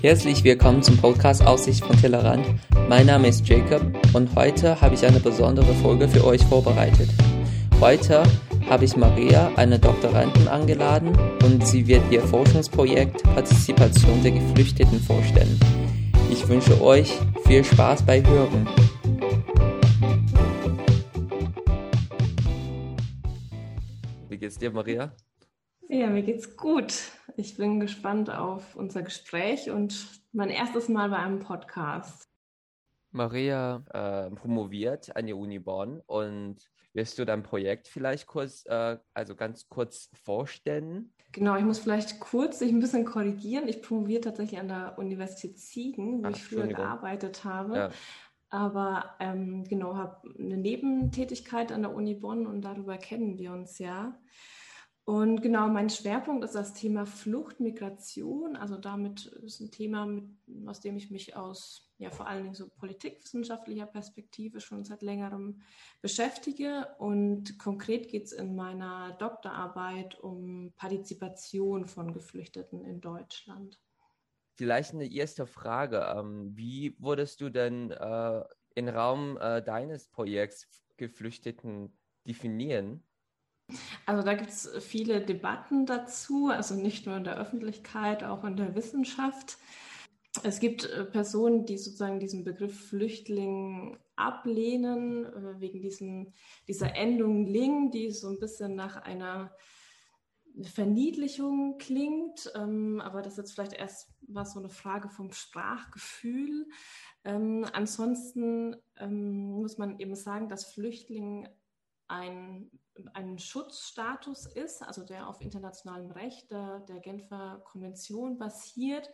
Herzlich willkommen zum Podcast Aussicht von Tellerrand. Mein Name ist Jacob und heute habe ich eine besondere Folge für euch vorbereitet. Heute habe ich Maria, eine Doktorandin, angeladen und sie wird ihr Forschungsprojekt Partizipation der Geflüchteten vorstellen. Ich wünsche euch viel Spaß bei Hören. Wie geht's dir, Maria? Ja, mir geht's gut. Ich bin gespannt auf unser Gespräch und mein erstes Mal bei einem Podcast. Maria äh, promoviert an der Uni Bonn und wirst du dein Projekt vielleicht kurz, äh, also ganz kurz vorstellen? Genau, ich muss vielleicht kurz sich ein bisschen korrigieren. Ich promoviere tatsächlich an der Universität Ziegen, wo Ach, ich früher gearbeitet habe. Ja. Aber ähm, genau, habe eine Nebentätigkeit an der Uni Bonn und darüber kennen wir uns ja. Und genau, mein Schwerpunkt ist das Thema Flucht, Migration. Also damit ist ein Thema, mit, aus dem ich mich aus ja vor allen Dingen so politikwissenschaftlicher Perspektive schon seit längerem beschäftige. Und konkret geht es in meiner Doktorarbeit um Partizipation von Geflüchteten in Deutschland. Vielleicht eine erste Frage. Ähm, wie wurdest du denn äh, im Raum äh, deines Projekts Geflüchteten definieren? Also da gibt es viele Debatten dazu, also nicht nur in der Öffentlichkeit, auch in der Wissenschaft. Es gibt äh, Personen, die sozusagen diesen Begriff Flüchtling ablehnen, äh, wegen diesem, dieser Endung Ling, die so ein bisschen nach einer Verniedlichung klingt. Ähm, aber das ist jetzt vielleicht erst was so eine Frage vom Sprachgefühl. Ähm, ansonsten ähm, muss man eben sagen, dass Flüchtling ein einen Schutzstatus ist, also der auf internationalem Recht der, der Genfer Konvention basiert.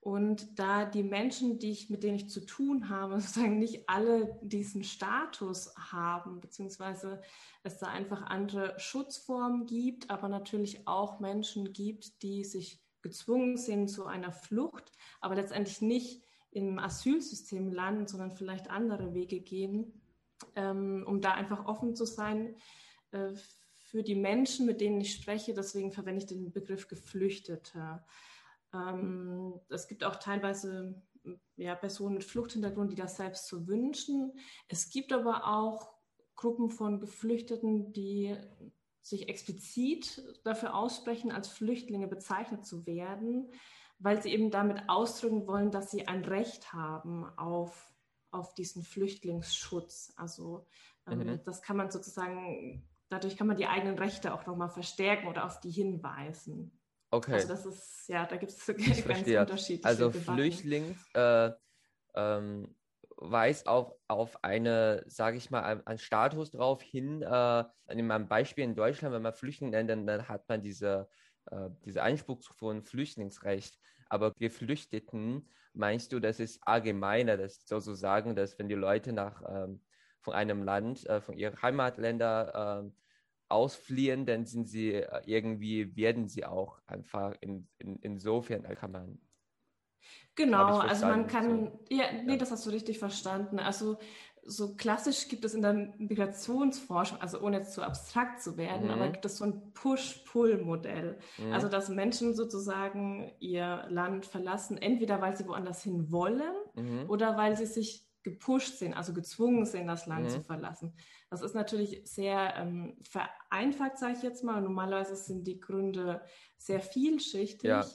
Und da die Menschen, die ich, mit denen ich zu tun habe, sozusagen nicht alle diesen Status haben, beziehungsweise es da einfach andere Schutzformen gibt, aber natürlich auch Menschen gibt, die sich gezwungen sind zu einer Flucht, aber letztendlich nicht im Asylsystem landen, sondern vielleicht andere Wege gehen, ähm, um da einfach offen zu sein äh, für die Menschen, mit denen ich spreche. Deswegen verwende ich den Begriff Geflüchtete. Ähm, es gibt auch teilweise ja, Personen mit Fluchthintergrund, die das selbst so wünschen. Es gibt aber auch Gruppen von Geflüchteten, die sich explizit dafür aussprechen, als Flüchtlinge bezeichnet zu werden, weil sie eben damit ausdrücken wollen, dass sie ein Recht haben auf, auf diesen Flüchtlingsschutz. Also ähm, mhm. das kann man sozusagen dadurch kann man die eigenen Rechte auch nochmal verstärken oder auf die hinweisen. Okay. Also das ist, ja, da gibt es ganz verstehe. unterschiedliche Also Flüchtling äh, ähm, weist auch auf eine, sage ich mal, einen Status drauf hin. Äh, in meinem Beispiel in Deutschland, wenn man Flüchtling nennt, dann, dann hat man diese, äh, diese Einspruch von Flüchtlingsrecht. Aber Geflüchteten, meinst du, das ist allgemeiner, das sozusagen, dass wenn die Leute nach ähm, von einem Land, äh, von ihren Heimatländern äh, ausfliehen, dann sind sie äh, irgendwie, werden sie auch einfach in, in, insofern kann man. Genau, also man kann, so. ja, nee, ja. das hast du richtig verstanden. Also so klassisch gibt es in der Migrationsforschung, also ohne jetzt zu abstrakt zu werden, mhm. aber gibt es so ein Push-Pull-Modell. Mhm. Also dass Menschen sozusagen ihr Land verlassen, entweder weil sie woanders hin wollen mhm. oder weil sie sich gepusht sind, also gezwungen sind, das Land mhm. zu verlassen. Das ist natürlich sehr ähm, vereinfacht, sage ich jetzt mal. Normalerweise sind die Gründe sehr vielschichtig. Ja.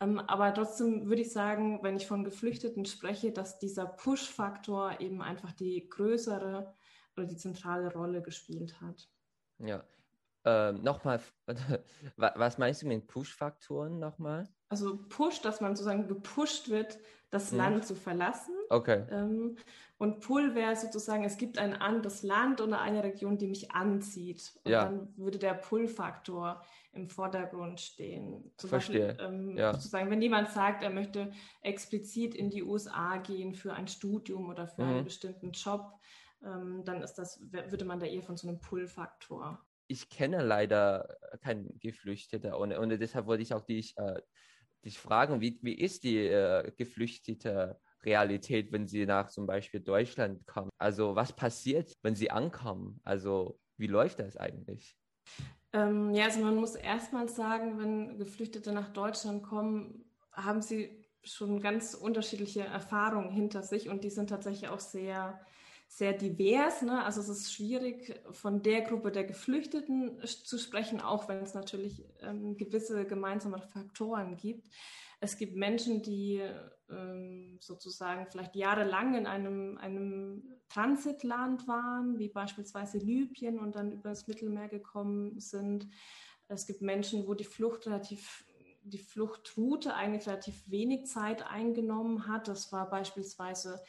Ähm, aber trotzdem würde ich sagen, wenn ich von Geflüchteten spreche, dass dieser Push-Faktor eben einfach die größere oder die zentrale Rolle gespielt hat. Ja. Ähm, nochmal, was meinst du mit Push-Faktoren nochmal? Also Push, dass man sozusagen gepusht wird, das hm. Land zu verlassen. Okay. Ähm, und Pull wäre sozusagen, es gibt ein anderes Land oder eine Region, die mich anzieht. Und ja. dann würde der Pull-Faktor im Vordergrund stehen. Zum Verstehe. Beispiel, ähm, ja. sozusagen, wenn jemand sagt, er möchte explizit in die USA gehen für ein Studium oder für mhm. einen bestimmten Job, ähm, dann ist das, würde man da eher von so einem Pull-Faktor. Ich kenne leider keinen Geflüchteter und, und deshalb wollte ich auch dich, äh, dich fragen, wie, wie ist die äh, geflüchtete Realität, wenn sie nach zum Beispiel Deutschland kommen? Also was passiert, wenn sie ankommen? Also wie läuft das eigentlich? Ähm, ja, also man muss erstmal sagen, wenn Geflüchtete nach Deutschland kommen, haben sie schon ganz unterschiedliche Erfahrungen hinter sich und die sind tatsächlich auch sehr, sehr divers. Ne? Also es ist schwierig, von der Gruppe der Geflüchteten zu sprechen, auch wenn es natürlich ähm, gewisse gemeinsame Faktoren gibt. Es gibt Menschen, die ähm, sozusagen vielleicht jahrelang in einem, einem Transitland waren, wie beispielsweise Libyen und dann übers Mittelmeer gekommen sind. Es gibt Menschen, wo die Flucht relativ die Fluchtroute eigentlich relativ wenig Zeit eingenommen hat. Das war beispielsweise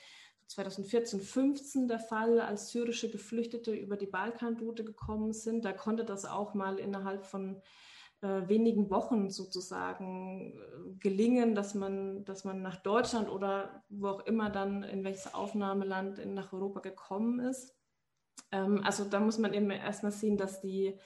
2014, 15 der Fall, als syrische Geflüchtete über die Balkanroute gekommen sind. Da konnte das auch mal innerhalb von äh, wenigen Wochen sozusagen äh, gelingen, dass man, dass man nach Deutschland oder wo auch immer dann in welches Aufnahmeland in, nach Europa gekommen ist. Ähm, also da muss man eben erstmal sehen, dass die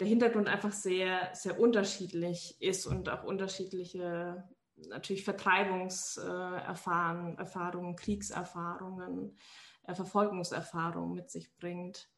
der Hintergrund einfach sehr, sehr unterschiedlich ist und auch unterschiedliche natürlich Vertreibungserfahrungen, Erfahrungen, Kriegserfahrungen, äh, Verfolgungserfahrungen mit sich bringt.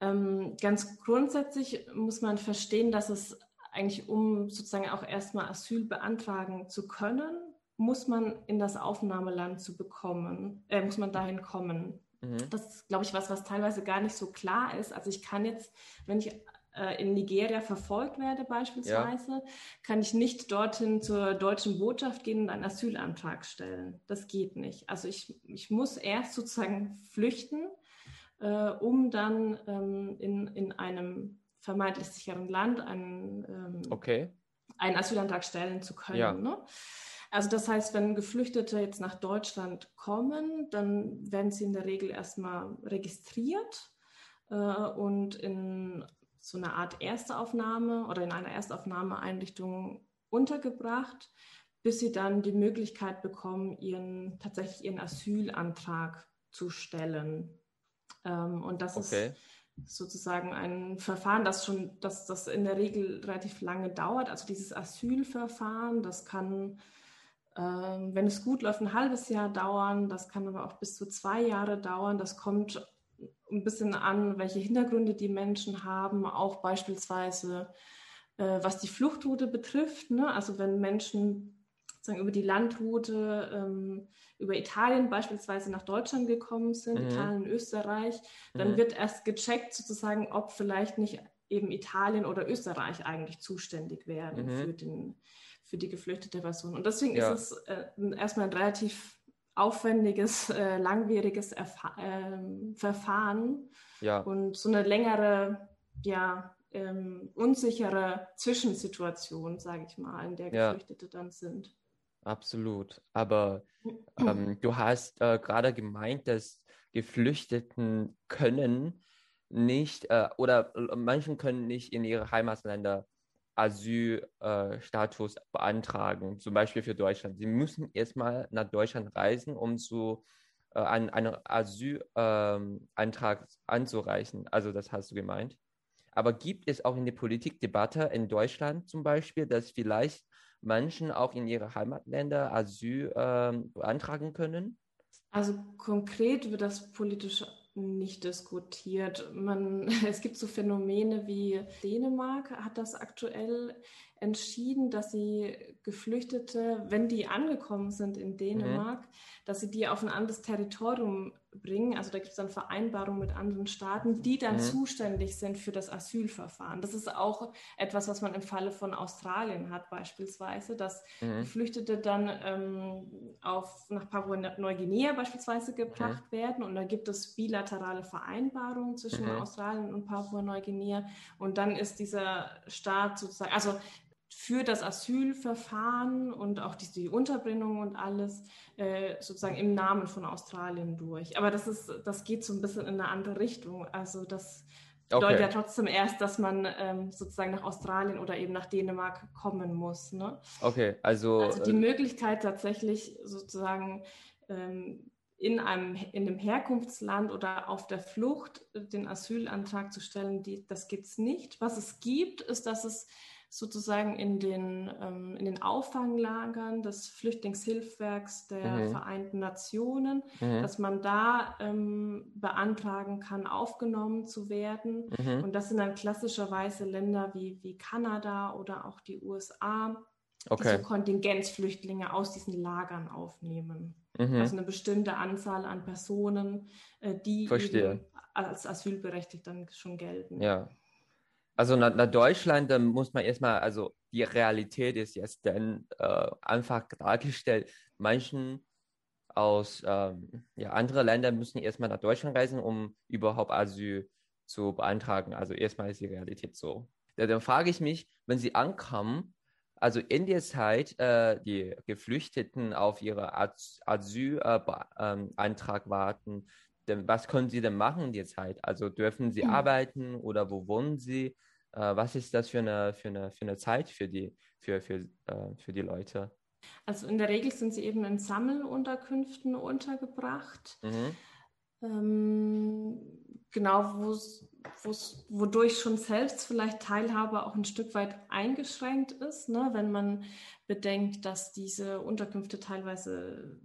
Ähm, ganz grundsätzlich muss man verstehen, dass es eigentlich, um sozusagen auch erstmal Asyl beantragen zu können, muss man in das Aufnahmeland zu bekommen, äh, muss man dahin kommen. Mhm. Das ist, glaube ich, was, was teilweise gar nicht so klar ist. Also ich kann jetzt, wenn ich äh, in Nigeria verfolgt werde beispielsweise, ja. kann ich nicht dorthin zur deutschen Botschaft gehen und einen Asylantrag stellen. Das geht nicht. Also ich, ich muss erst sozusagen flüchten, äh, um dann ähm, in, in einem vermeintlich sicheren Land einen, ähm, okay. einen Asylantrag stellen zu können. Ja. Ne? Also das heißt, wenn Geflüchtete jetzt nach Deutschland kommen, dann werden sie in der Regel erstmal registriert äh, und in so eine Art Erstaufnahme oder in einer Erstaufnahmeeinrichtung untergebracht, bis sie dann die Möglichkeit bekommen, ihren tatsächlich ihren Asylantrag zu stellen. Ähm, und das okay. ist sozusagen ein Verfahren, das schon, dass das in der Regel relativ lange dauert. Also dieses Asylverfahren, das kann, ähm, wenn es gut läuft, ein halbes Jahr dauern. Das kann aber auch bis zu zwei Jahre dauern. Das kommt ein bisschen an, welche Hintergründe die Menschen haben, auch beispielsweise äh, was die Fluchtroute betrifft. Ne? Also wenn Menschen sozusagen über die Landroute ähm, über Italien beispielsweise nach Deutschland gekommen sind, mhm. Italien, Österreich, dann mhm. wird erst gecheckt sozusagen, ob vielleicht nicht eben Italien oder Österreich eigentlich zuständig wären mhm. für, den, für die geflüchtete Person. Und deswegen ja. ist es äh, erstmal ein relativ aufwendiges, äh, langwieriges Erfa äh, Verfahren ja. und so eine längere, ja, ähm, unsichere Zwischensituation, sage ich mal, in der Geflüchtete ja. dann sind. Absolut. Aber ähm, du hast äh, gerade gemeint, dass Geflüchteten können nicht äh, oder äh, manchen können nicht in ihre Heimatländer Asylstatus äh, beantragen, zum Beispiel für Deutschland. Sie müssen erstmal nach Deutschland reisen, um zu äh, einen, einen Asylantrag ähm, anzureichen. Also das hast du gemeint. Aber gibt es auch in der Politikdebatte in Deutschland zum Beispiel, dass vielleicht Menschen auch in ihre Heimatländer Asyl äh, beantragen können? Also konkret wird das politisch nicht diskutiert. Man, es gibt so Phänomene wie Dänemark hat das aktuell entschieden, dass sie Geflüchtete, wenn die angekommen sind in Dänemark, mhm. dass sie die auf ein anderes Territorium bringen. Also da gibt es dann Vereinbarungen mit anderen Staaten, die dann mhm. zuständig sind für das Asylverfahren. Das ist auch etwas, was man im Falle von Australien hat beispielsweise, dass mhm. Geflüchtete dann ähm, auf, nach Papua-Neuguinea beispielsweise gebracht mhm. werden. Und da gibt es bilaterale Vereinbarungen zwischen mhm. Australien und Papua-Neuguinea. Und dann ist dieser Staat sozusagen, also für das Asylverfahren und auch die, die Unterbringung und alles äh, sozusagen im Namen von Australien durch. Aber das ist, das geht so ein bisschen in eine andere Richtung. Also das bedeutet okay. ja trotzdem erst, dass man ähm, sozusagen nach Australien oder eben nach Dänemark kommen muss. Ne? Okay, also. Also die äh, Möglichkeit tatsächlich sozusagen ähm, in einem, in dem Herkunftsland oder auf der Flucht den Asylantrag zu stellen, die, das gibt es nicht. Was es gibt, ist, dass es sozusagen in den, ähm, in den Auffanglagern des Flüchtlingshilfswerks der mhm. Vereinten Nationen, mhm. dass man da ähm, beantragen kann, aufgenommen zu werden. Mhm. Und das sind dann klassischerweise Länder wie, wie Kanada oder auch die USA. okay. diese Kontingenzflüchtlinge aus diesen Lagern aufnehmen. Mhm. Also eine bestimmte Anzahl an Personen, äh, die als asylberechtigt dann schon gelten. Ja. Also nach, nach Deutschland da muss man erstmal, also die Realität ist jetzt dann äh, einfach dargestellt. Manchen aus ähm, ja, anderen Ländern müssen erstmal nach Deutschland reisen, um überhaupt Asyl zu beantragen. Also erstmal ist die Realität so. Ja, dann frage ich mich, wenn sie ankommen, also in der Zeit äh, die Geflüchteten auf ihren Asylantrag äh, ähm, warten, denn was können sie denn machen in der Zeit? Also dürfen sie mhm. arbeiten oder wo wohnen sie? Äh, was ist das für eine, für eine, für eine Zeit für die, für, für, äh, für die Leute? Also in der Regel sind sie eben in Sammelunterkünften untergebracht. Mhm. Ähm, genau, wodurch schon selbst vielleicht Teilhabe auch ein Stück weit eingeschränkt ist, ne? wenn man bedenkt, dass diese Unterkünfte teilweise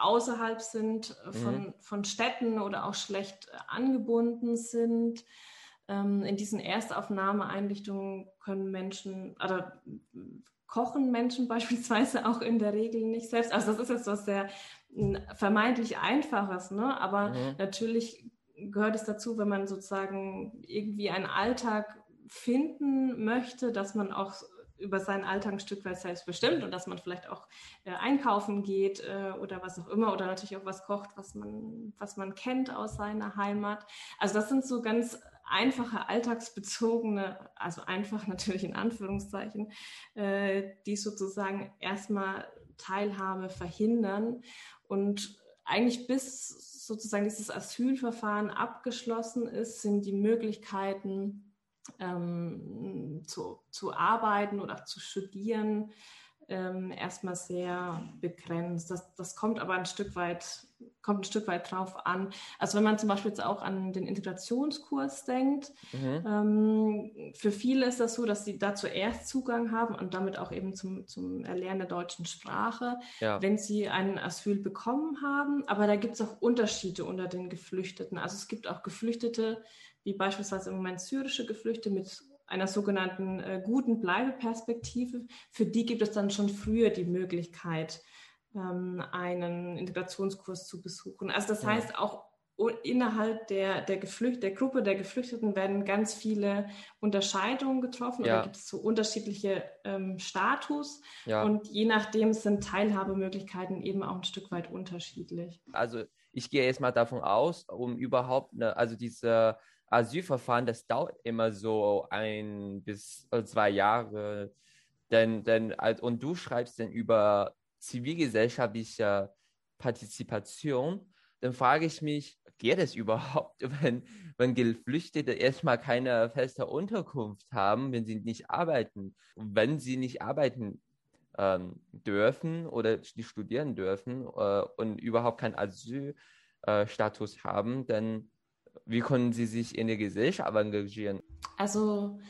außerhalb sind von, mhm. von Städten oder auch schlecht angebunden sind. Ähm, in diesen Erstaufnahmeeinrichtungen können Menschen oder kochen Menschen beispielsweise auch in der Regel nicht selbst. Also das ist jetzt was sehr vermeintlich Einfaches, ne? aber mhm. natürlich gehört es dazu, wenn man sozusagen irgendwie einen Alltag finden möchte, dass man auch über seinen Alltag ein Stück weit selbst bestimmt und dass man vielleicht auch äh, einkaufen geht äh, oder was auch immer oder natürlich auch was kocht, was man, was man kennt aus seiner Heimat. Also das sind so ganz einfache, alltagsbezogene, also einfach natürlich in Anführungszeichen, äh, die sozusagen erstmal Teilhabe verhindern und eigentlich bis sozusagen dieses Asylverfahren abgeschlossen ist, sind die Möglichkeiten ähm, zu, zu arbeiten oder zu studieren ähm, erstmal sehr begrenzt. Das, das kommt aber ein Stück weit, kommt ein Stück weit drauf an. Also wenn man zum Beispiel jetzt auch an den Integrationskurs denkt, mhm. ähm, für viele ist das so, dass sie da zuerst Zugang haben und damit auch eben zum, zum Erlernen der deutschen Sprache, ja. wenn sie einen Asyl bekommen haben. Aber da gibt es auch Unterschiede unter den Geflüchteten. Also es gibt auch Geflüchtete, wie beispielsweise im Moment syrische Geflüchtete mit einer sogenannten äh, guten Bleibeperspektive, für die gibt es dann schon früher die Möglichkeit, ähm, einen Integrationskurs zu besuchen. Also das ja. heißt, auch innerhalb der, der, Geflücht der Gruppe der Geflüchteten werden ganz viele Unterscheidungen getroffen ja. oder gibt es so unterschiedliche ähm, Status ja. und je nachdem sind Teilhabemöglichkeiten eben auch ein Stück weit unterschiedlich. Also ich gehe jetzt mal davon aus, um überhaupt, eine, also diese Asylverfahren, das dauert immer so ein bis zwei Jahre. Denn, denn, und du schreibst dann über zivilgesellschaftliche Partizipation, dann frage ich mich, geht es überhaupt, wenn, wenn Geflüchtete erstmal keine feste Unterkunft haben, wenn sie nicht arbeiten? wenn sie nicht arbeiten ähm, dürfen oder nicht studieren dürfen äh, und überhaupt keinen Asylstatus äh, haben, dann wie können Sie sich in der Gesellschaft engagieren? Also,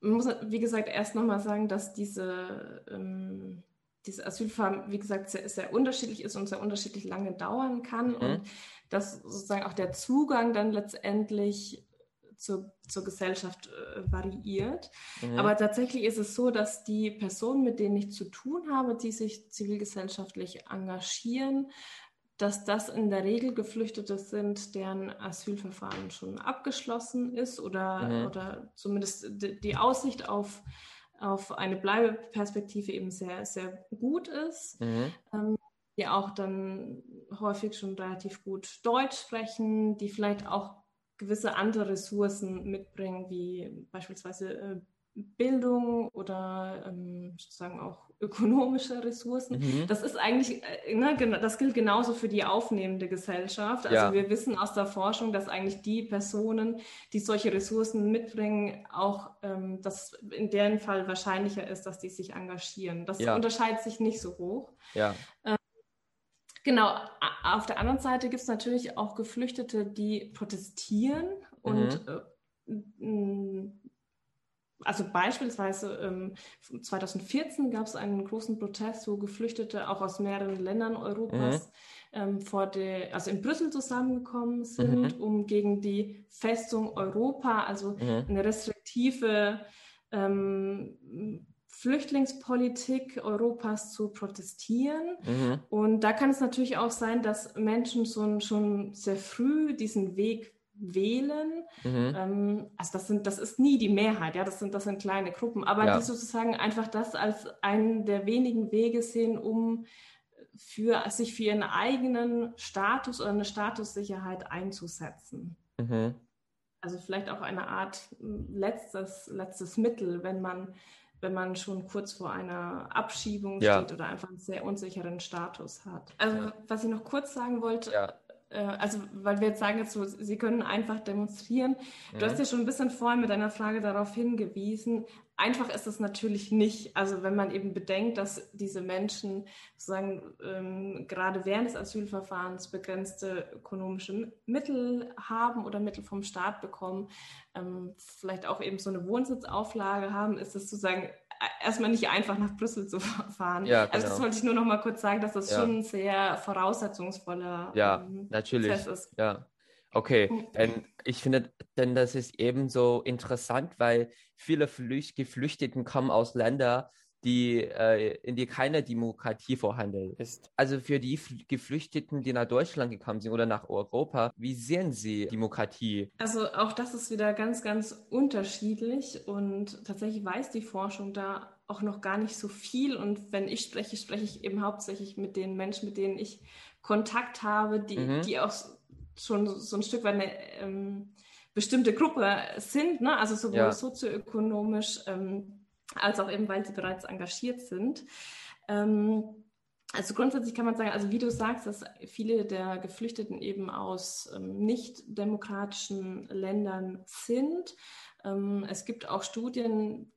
man muss, wie gesagt, erst nochmal sagen, dass diese, ähm, diese Asylverfahren, wie gesagt, sehr, sehr, unterschiedlich ist und sehr unterschiedlich lange dauern kann mhm. und dass sozusagen auch der Zugang dann letztendlich zur, zur Gesellschaft äh, variiert. Mhm. Aber tatsächlich ist es so, dass die Personen, mit denen ich zu tun habe, die sich zivilgesellschaftlich engagieren, dass das in der Regel Geflüchtete sind, deren Asylverfahren schon abgeschlossen ist oder, mhm. oder zumindest die Aussicht auf, auf eine Bleibeperspektive eben sehr, sehr gut ist. Mhm. Ähm, die auch dann häufig schon relativ gut Deutsch sprechen, die vielleicht auch gewisse andere Ressourcen mitbringen, wie beispielsweise äh, Bildung oder ähm, sozusagen auch ökonomische Ressourcen. Mhm. Das ist eigentlich, äh, ne, das gilt genauso für die aufnehmende Gesellschaft. Also ja. wir wissen aus der Forschung, dass eigentlich die Personen, die solche Ressourcen mitbringen, auch ähm, dass in deren Fall wahrscheinlicher ist, dass die sich engagieren. Das ja. unterscheidet sich nicht so hoch. Ja. Ähm, genau, auf der anderen Seite gibt es natürlich auch Geflüchtete, die protestieren und mhm. äh, also beispielsweise ähm, 2014 gab es einen großen Protest, wo Geflüchtete auch aus mehreren Ländern Europas mhm. ähm, vor der, also in Brüssel zusammengekommen sind, mhm. um gegen die Festung Europa, also mhm. eine restriktive ähm, Flüchtlingspolitik Europas zu protestieren. Mhm. Und da kann es natürlich auch sein, dass Menschen schon, schon sehr früh diesen Weg wählen. Mhm. Ähm, also das sind, das ist nie die Mehrheit, ja, das sind, das sind kleine Gruppen, aber ja. die sozusagen einfach das als einen der wenigen Wege sehen, um für, sich für ihren eigenen Status oder eine Statussicherheit einzusetzen. Mhm. Also vielleicht auch eine Art hm, letztes, letztes Mittel, wenn man, wenn man schon kurz vor einer Abschiebung ja. steht oder einfach einen sehr unsicheren Status hat. Also ja. was ich noch kurz sagen wollte, also weil wir jetzt sagen jetzt so, Sie können einfach demonstrieren. Du mhm. hast ja schon ein bisschen vorhin mit deiner Frage darauf hingewiesen. Einfach ist es natürlich nicht. Also wenn man eben bedenkt, dass diese Menschen sozusagen ähm, gerade während des Asylverfahrens begrenzte ökonomische Mittel haben oder Mittel vom Staat bekommen, ähm, vielleicht auch eben so eine Wohnsitzauflage haben, ist es sozusagen erstmal nicht einfach nach Brüssel zu fahren. Ja, genau. Also das genau. wollte ich nur noch mal kurz sagen, dass das ja. schon ein sehr voraussetzungsvoller ja, ähm, natürlich. Prozess ist. Ja, okay. Denn ich finde, denn das ist ebenso interessant, weil viele Flücht Geflüchteten kommen aus Ländern, die, äh, in die keine Demokratie vorhanden ist. Also für die Geflüchteten, die nach Deutschland gekommen sind oder nach Europa, wie sehen Sie Demokratie? Also auch das ist wieder ganz, ganz unterschiedlich und tatsächlich weiß die Forschung da auch noch gar nicht so viel. Und wenn ich spreche, spreche ich eben hauptsächlich mit den Menschen, mit denen ich Kontakt habe, die, mhm. die auch schon so ein Stück weit eine ähm, bestimmte Gruppe sind, ne? also sowohl ja. sozioökonomisch ähm, als auch eben, weil sie bereits engagiert sind. Ähm, also grundsätzlich kann man sagen, also wie du sagst, dass viele der Geflüchteten eben aus ähm, nicht demokratischen Ländern sind. Ähm, es gibt auch Studien,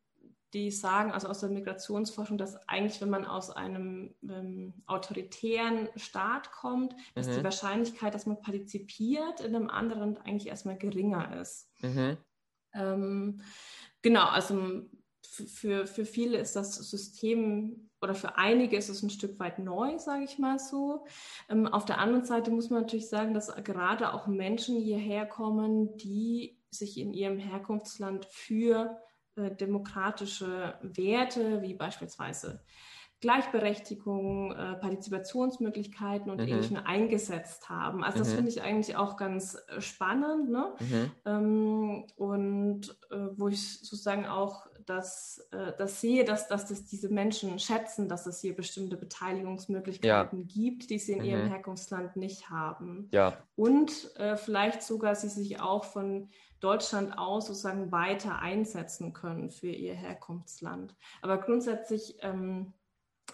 die sagen, also aus der Migrationsforschung, dass eigentlich, wenn man aus einem ähm, autoritären Staat kommt, dass die mhm. Wahrscheinlichkeit, dass man partizipiert in einem anderen eigentlich erstmal geringer ist. Mhm. Ähm, genau, also für, für viele ist das System oder für einige ist es ein Stück weit neu, sage ich mal so. Ähm, auf der anderen Seite muss man natürlich sagen, dass gerade auch Menschen hierher kommen, die sich in ihrem Herkunftsland für äh, demokratische Werte wie beispielsweise Gleichberechtigung, äh, Partizipationsmöglichkeiten und mhm. Ähnlichem eingesetzt haben. Also das mhm. finde ich eigentlich auch ganz äh, spannend. Ne? Mhm. Ähm, und äh, wo ich sozusagen auch das, äh, das sehe, dass, dass das diese Menschen schätzen, dass es hier bestimmte Beteiligungsmöglichkeiten ja. gibt, die sie in ihrem mhm. Herkunftsland nicht haben. Ja. Und äh, vielleicht sogar sie sich auch von Deutschland aus sozusagen weiter einsetzen können für ihr Herkunftsland. Aber grundsätzlich ähm,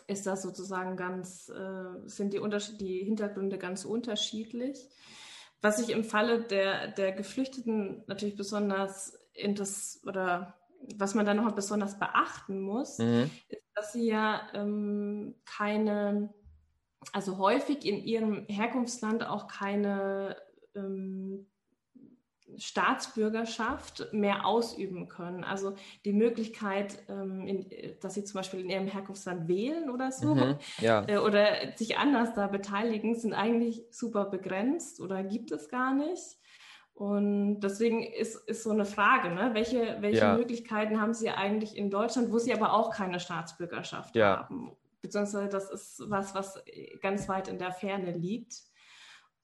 ist das sozusagen ganz, äh, sind die, die Hintergründe ganz unterschiedlich. Was ich im Falle der, der Geflüchteten natürlich besonders interess oder was man da noch besonders beachten muss, mhm. ist, dass sie ja ähm, keine, also häufig in ihrem Herkunftsland auch keine ähm, Staatsbürgerschaft mehr ausüben können. Also die Möglichkeit, ähm, in, dass sie zum Beispiel in ihrem Herkunftsland wählen oder so mhm, ja. äh, oder sich anders da beteiligen, sind eigentlich super begrenzt oder gibt es gar nicht. Und deswegen ist, ist so eine Frage, ne? welche, welche ja. Möglichkeiten haben Sie eigentlich in Deutschland, wo Sie aber auch keine Staatsbürgerschaft ja. haben? Beziehungsweise das ist was, was ganz weit in der Ferne liegt.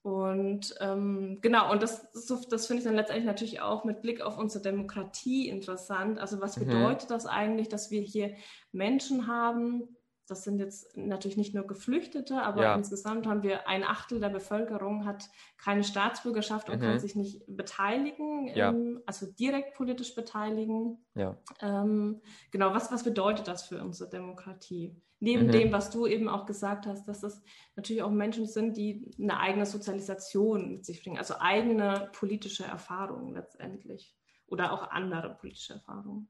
Und ähm, genau, und das, das, das finde ich dann letztendlich natürlich auch mit Blick auf unsere Demokratie interessant. Also was mhm. bedeutet das eigentlich, dass wir hier Menschen haben, das sind jetzt natürlich nicht nur Geflüchtete, aber ja. insgesamt haben wir ein Achtel der Bevölkerung hat keine Staatsbürgerschaft und mhm. kann sich nicht beteiligen, ja. ähm, also direkt politisch beteiligen. Ja. Ähm, genau, was, was bedeutet das für unsere Demokratie? Neben mhm. dem, was du eben auch gesagt hast, dass das natürlich auch Menschen sind, die eine eigene Sozialisation mit sich bringen, also eigene politische Erfahrungen letztendlich oder auch andere politische Erfahrungen.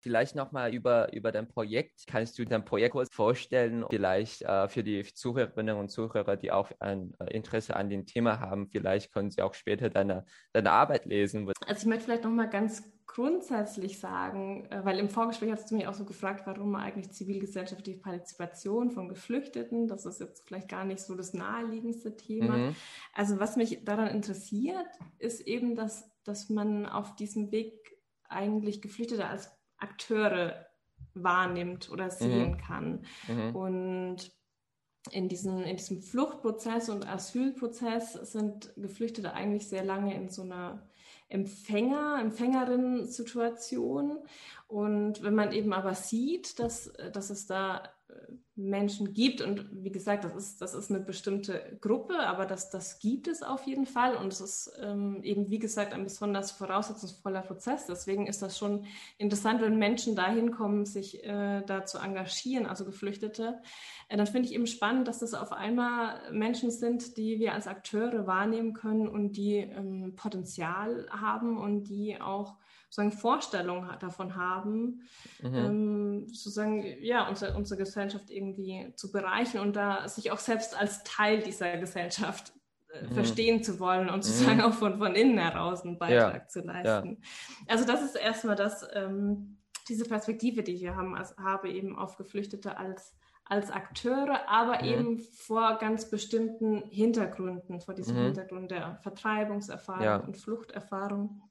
Vielleicht nochmal über, über dein Projekt. Kannst du dein Projekt kurz vorstellen? Vielleicht äh, für die Zuhörerinnen und Zuhörer, die auch ein äh, Interesse an dem Thema haben, vielleicht können sie auch später deine, deine Arbeit lesen. Also ich möchte vielleicht nochmal ganz grundsätzlich sagen, äh, weil im Vorgespräch hast du mich auch so gefragt, warum eigentlich zivilgesellschaftliche Partizipation von Geflüchteten, das ist jetzt vielleicht gar nicht so das naheliegendste Thema. Mhm. Also was mich daran interessiert, ist eben, dass, dass man auf diesem Weg eigentlich Geflüchtete als Akteure wahrnimmt oder sehen mhm. kann. Mhm. Und in, diesen, in diesem Fluchtprozess und Asylprozess sind Geflüchtete eigentlich sehr lange in so einer Empfänger, Empfängerin-Situation. Und wenn man eben aber sieht, dass, dass es da Menschen gibt. Und wie gesagt, das ist, das ist eine bestimmte Gruppe, aber das, das gibt es auf jeden Fall. Und es ist ähm, eben, wie gesagt, ein besonders voraussetzungsvoller Prozess. Deswegen ist das schon interessant, wenn Menschen dahin kommen, sich äh, da zu engagieren, also Geflüchtete. Äh, dann finde ich eben spannend, dass das auf einmal Menschen sind, die wir als Akteure wahrnehmen können und die ähm, Potenzial haben und die auch sozusagen Vorstellung davon haben, mhm. ähm, sozusagen ja unsere, unsere Gesellschaft irgendwie zu bereichern und da sich auch selbst als Teil dieser Gesellschaft äh, mhm. verstehen zu wollen und sozusagen mhm. auch von, von innen heraus einen Beitrag ja. zu leisten. Ja. Also das ist erstmal das, ähm, diese Perspektive, die ich hier haben, also habe eben auf Geflüchtete als als Akteure, aber mhm. eben vor ganz bestimmten Hintergründen, vor diesem mhm. Hintergrund der Vertreibungserfahrung ja. und Fluchterfahrung.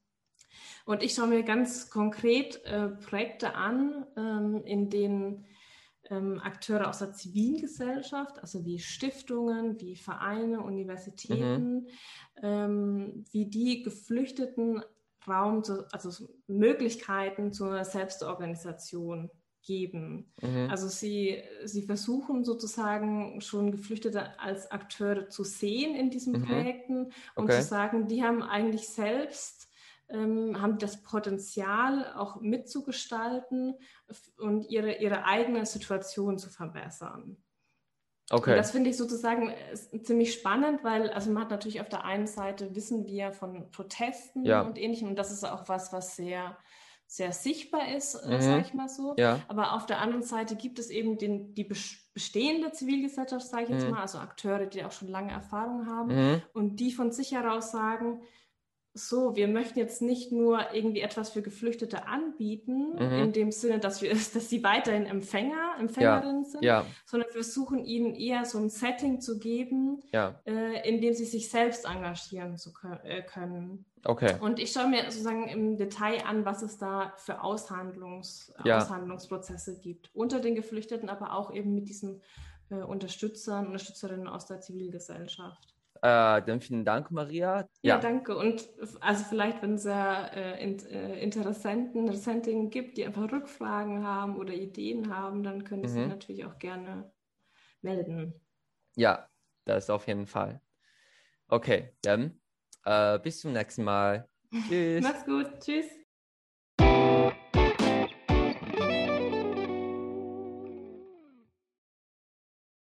Und ich schaue mir ganz konkret äh, Projekte an, ähm, in denen ähm, Akteure aus der Zivilgesellschaft, also wie Stiftungen, wie Vereine, Universitäten, mhm. ähm, wie die Geflüchteten Raum, zu, also Möglichkeiten zur Selbstorganisation geben. Mhm. Also sie, sie versuchen sozusagen schon Geflüchtete als Akteure zu sehen in diesen mhm. Projekten und okay. zu sagen, die haben eigentlich selbst ähm, haben das Potenzial, auch mitzugestalten und ihre, ihre eigene Situation zu verbessern. Okay. Und das finde ich sozusagen äh, ziemlich spannend, weil also man hat natürlich auf der einen Seite wissen wir von Protesten ja. und ähnlichem und das ist auch was, was sehr sehr sichtbar ist, äh, mhm. sage ich mal so. Ja. Aber auf der anderen Seite gibt es eben den, die bestehende Zivilgesellschaft, sage ich jetzt mhm. mal, also Akteure, die auch schon lange Erfahrung haben mhm. und die von sich heraus sagen, so, wir möchten jetzt nicht nur irgendwie etwas für Geflüchtete anbieten, mhm. in dem Sinne, dass wir, dass sie weiterhin Empfänger, Empfängerinnen ja. sind, ja. sondern wir versuchen ihnen eher so ein Setting zu geben, ja. äh, in dem sie sich selbst engagieren zu äh, können. Okay. Und ich schaue mir sozusagen im Detail an, was es da für Aushandlungs, Aushandlungsprozesse gibt. Unter den Geflüchteten, aber auch eben mit diesen äh, Unterstützern, Unterstützerinnen aus der Zivilgesellschaft. Äh, dann vielen Dank, Maria. Ja, ja danke. Und also vielleicht, wenn es ja äh, in, äh, Interessenten, Interessentinnen gibt, die einfach Rückfragen haben oder Ideen haben, dann können mhm. sie natürlich auch gerne melden. Ja, das auf jeden Fall. Okay, dann äh, bis zum nächsten Mal. Tschüss. Mach's gut. Tschüss.